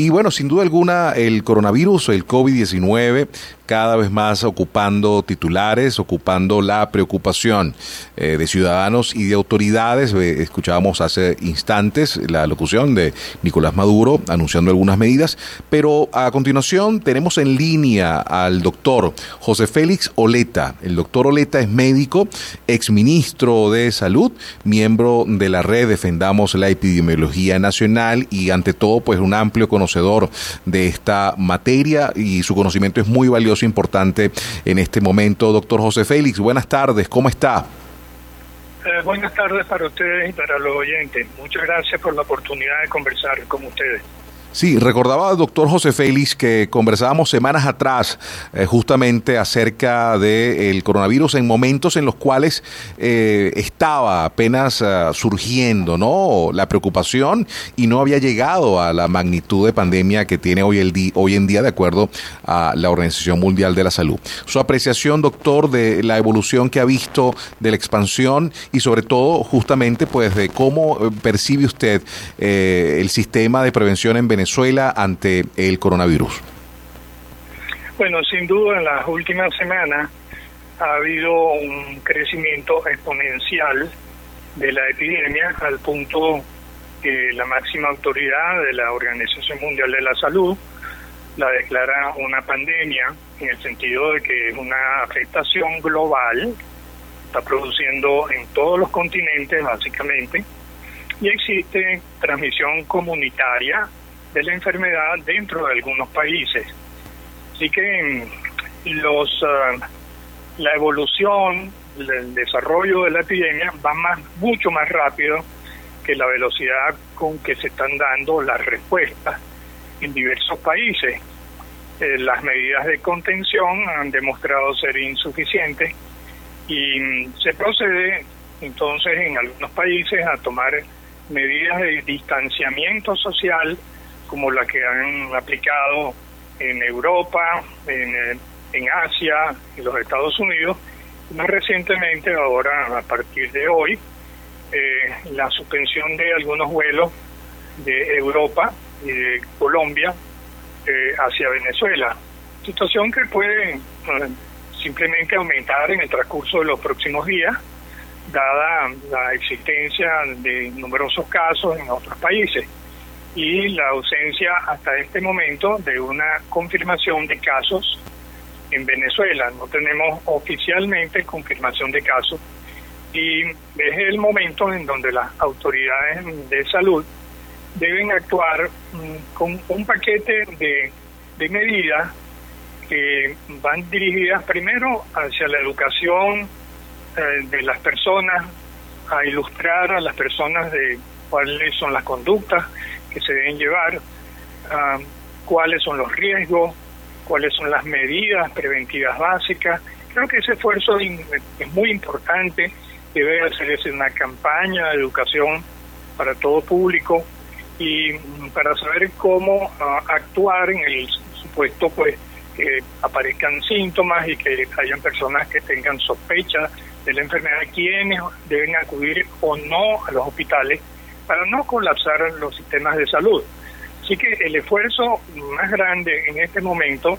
Y bueno, sin duda alguna, el coronavirus, el COVID-19, cada vez más ocupando titulares, ocupando la preocupación eh, de ciudadanos y de autoridades. escuchábamos hace instantes la locución de Nicolás Maduro anunciando algunas medidas, pero a continuación tenemos en línea al doctor José Félix Oleta. El doctor Oleta es médico, exministro de Salud, miembro de la red Defendamos la Epidemiología Nacional y ante todo pues un amplio de esta materia y su conocimiento es muy valioso importante en este momento. Doctor José Félix, buenas tardes, ¿cómo está? Eh, buenas tardes para ustedes y para los oyentes. Muchas gracias por la oportunidad de conversar con ustedes. Sí, recordaba doctor José Félix que conversábamos semanas atrás eh, justamente acerca del coronavirus en momentos en los cuales eh, estaba apenas eh, surgiendo ¿no? la preocupación y no había llegado a la magnitud de pandemia que tiene hoy, el hoy en día de acuerdo a la Organización Mundial de la Salud. Su apreciación, doctor, de la evolución que ha visto de la expansión y sobre todo justamente pues de cómo percibe usted el sistema de prevención en Venezuela Venezuela ante el coronavirus? Bueno, sin duda en las últimas semanas ha habido un crecimiento exponencial de la epidemia al punto que la máxima autoridad de la Organización Mundial de la Salud la declara una pandemia en el sentido de que es una afectación global, está produciendo en todos los continentes básicamente, y existe transmisión comunitaria de la enfermedad dentro de algunos países. Así que mm, los ah, la evolución, el desarrollo de la epidemia va más mucho más rápido que la velocidad con que se están dando las respuestas en diversos países. Eh, las medidas de contención han demostrado ser insuficientes y mm, se procede entonces en algunos países a tomar medidas de distanciamiento social como la que han aplicado en Europa, en, en Asia, en los Estados Unidos, más recientemente, ahora a partir de hoy, eh, la suspensión de algunos vuelos de Europa y de Colombia eh, hacia Venezuela. Situación que puede eh, simplemente aumentar en el transcurso de los próximos días, dada la existencia de numerosos casos en otros países y la ausencia hasta este momento de una confirmación de casos en Venezuela. No tenemos oficialmente confirmación de casos y es el momento en donde las autoridades de salud deben actuar mm, con un paquete de, de medidas que van dirigidas primero hacia la educación eh, de las personas, a ilustrar a las personas de cuáles son las conductas que se deben llevar, ah, cuáles son los riesgos, cuáles son las medidas preventivas básicas. Creo que ese esfuerzo es muy importante, debe hacerse una campaña de educación para todo público y para saber cómo ah, actuar en el supuesto pues que aparezcan síntomas y que hayan personas que tengan sospecha de la enfermedad, quienes deben acudir o no a los hospitales para no colapsar los sistemas de salud. Así que el esfuerzo más grande en este momento,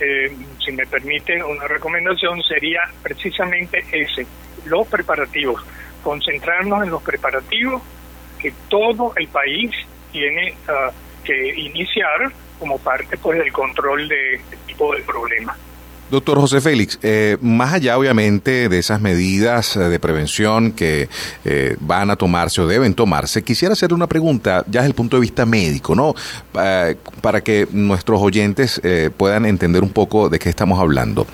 eh, si me permite una recomendación, sería precisamente ese, los preparativos, concentrarnos en los preparativos que todo el país tiene ah, que iniciar como parte pues del control de este tipo de problemas. Doctor José Félix, eh, más allá obviamente de esas medidas eh, de prevención que eh, van a tomarse o deben tomarse, quisiera hacerle una pregunta ya desde el punto de vista médico, ¿no? para que nuestros oyentes puedan entender un poco de qué estamos hablando.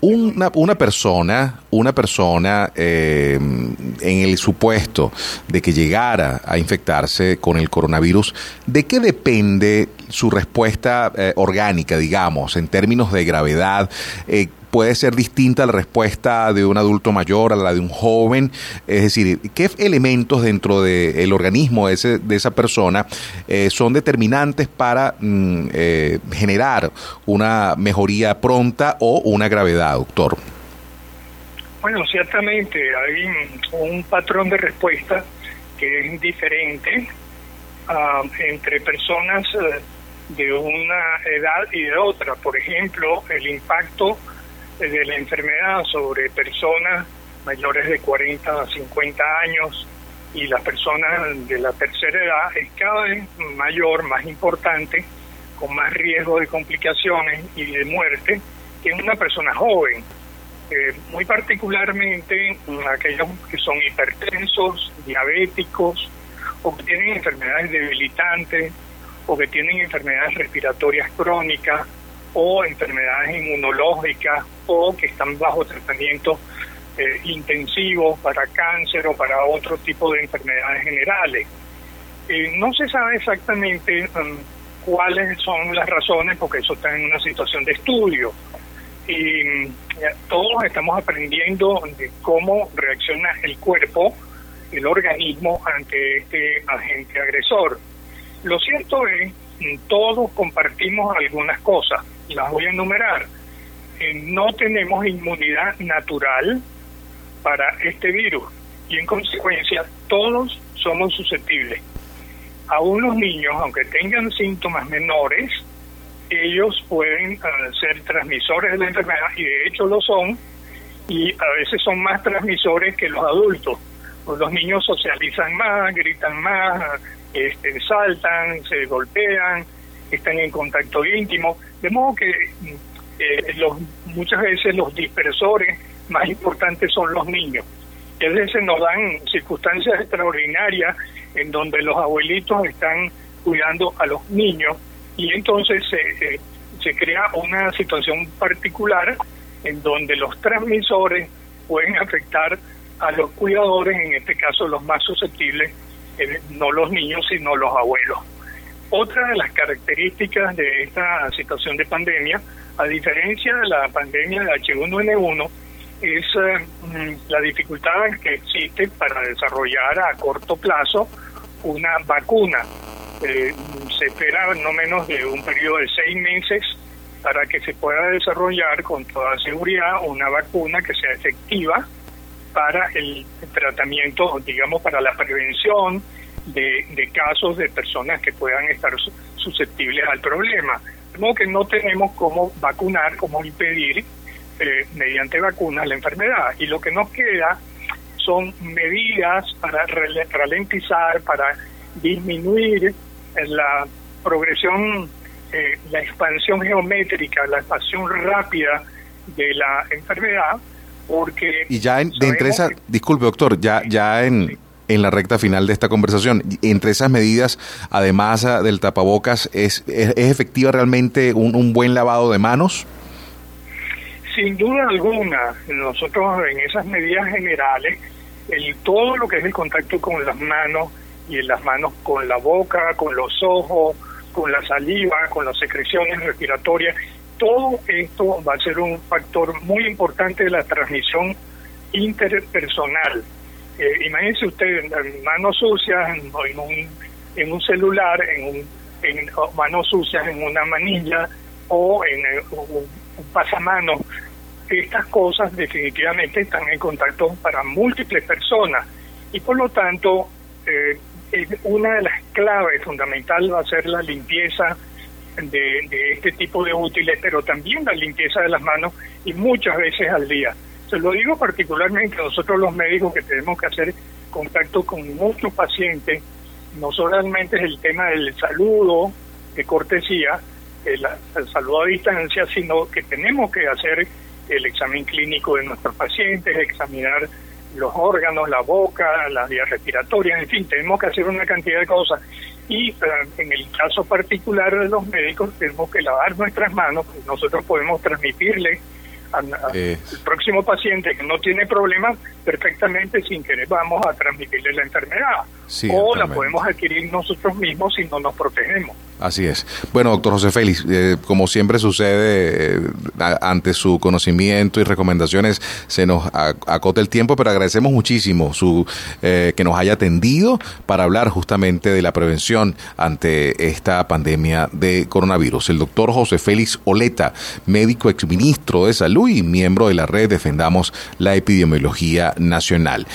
una, una persona, una persona en el supuesto de que llegara a infectarse con el coronavirus, ¿de qué depende su respuesta orgánica, digamos, en términos de gravedad? Eh, puede ser distinta la respuesta de un adulto mayor a la de un joven. Es decir, ¿qué elementos dentro del organismo de, ese, de esa persona eh, son determinantes para mm, eh, generar una mejoría pronta o una gravedad, doctor? Bueno, ciertamente hay un patrón de respuesta que es diferente ah, entre personas eh, de una edad y de otra. Por ejemplo, el impacto de la enfermedad sobre personas mayores de 40 a 50 años y las personas de la tercera edad es cada vez mayor, más importante, con más riesgo de complicaciones y de muerte que una persona joven. Eh, muy particularmente aquellos que son hipertensos, diabéticos o que tienen enfermedades debilitantes o que tienen enfermedades respiratorias crónicas o enfermedades inmunológicas o que están bajo tratamiento eh, intensivo para cáncer o para otro tipo de enfermedades generales. Eh, no se sabe exactamente um, cuáles son las razones porque eso está en una situación de estudio y mm, todos estamos aprendiendo cómo reacciona el cuerpo, el organismo ante este agente agresor. Lo cierto es, todos compartimos algunas cosas, las voy a enumerar. Eh, no tenemos inmunidad natural para este virus y en consecuencia todos somos susceptibles. Aún los niños, aunque tengan síntomas menores, ellos pueden eh, ser transmisores de la enfermedad y de hecho lo son y a veces son más transmisores que los adultos. Los niños socializan más, gritan más, este, saltan, se golpean, están en contacto íntimo, de modo que eh, los, muchas veces los dispersores más importantes son los niños. Y a veces nos dan circunstancias extraordinarias en donde los abuelitos están cuidando a los niños y entonces se, se crea una situación particular en donde los transmisores pueden afectar a los cuidadores, en este caso los más susceptibles no los niños, sino los abuelos. Otra de las características de esta situación de pandemia, a diferencia de la pandemia de H1N1, es eh, mm, la dificultad que existe para desarrollar a corto plazo una vacuna. Eh, se espera no menos de un periodo de seis meses para que se pueda desarrollar con toda seguridad una vacuna que sea efectiva para el tratamiento, digamos, para la prevención de, casos de personas que puedan estar susceptibles al problema. De modo que no tenemos cómo vacunar, cómo impedir eh, mediante vacunas la enfermedad. Y lo que nos queda son medidas para ralentizar, para disminuir la progresión, eh, la expansión geométrica, la expansión rápida de la enfermedad porque... Y ya en, de entre esas, disculpe doctor, ya, ya en, en la recta final de esta conversación, entre esas medidas, además ah, del tapabocas, ¿es, es, efectiva realmente un, un buen lavado de manos? Sin duda alguna, nosotros en esas medidas generales, el, todo lo que es el contacto con las manos y en las manos con la boca, con los ojos, con la saliva, con las secreciones respiratorias, todo esto va a ser un factor muy importante de la transmisión interpersonal. Eh, imagínense usted, manos sucias en, un, en un celular, en, un, en manos sucias en una manilla o en un, pasamanos. Estas cosas definitivamente están en contacto para múltiples personas y por lo tanto eh, una de las claves fundamentales va a ser la limpieza de, este tipo de útiles, pero también la limpieza de las manos y muchas veces al día. Se lo digo particularmente a nosotros los médicos que tenemos que hacer contacto con muchos pacientes, no solamente es el tema del saludo de cortesía, el, el saludo a distancia, sino que tenemos que hacer el examen clínico de nuestros pacientes, examinar los órganos, la boca, las vías respiratorias, en fin, tenemos que hacer una cantidad de cosas. Y eh, en el caso particular de los médicos, tenemos que lavar nuestras manos, pues nosotros podemos transmitirle al, eh. próximo paciente que no tiene problemas perfectamente sin que vamos a transmitirle la enfermedad. o la podemos adquirir nosotros mismos si no nos protegemos. Así es. Bueno, doctor José Félix, eh, como siempre sucede eh, ante su conocimiento y recomendaciones, se nos acota el tiempo, pero agradecemos muchísimo su que nos haya atendido para hablar justamente de la prevención ante esta pandemia de coronavirus. El doctor José Félix Oleta, médico exministro de Salud y miembro de la red Defendamos la Epidemiología Nacional.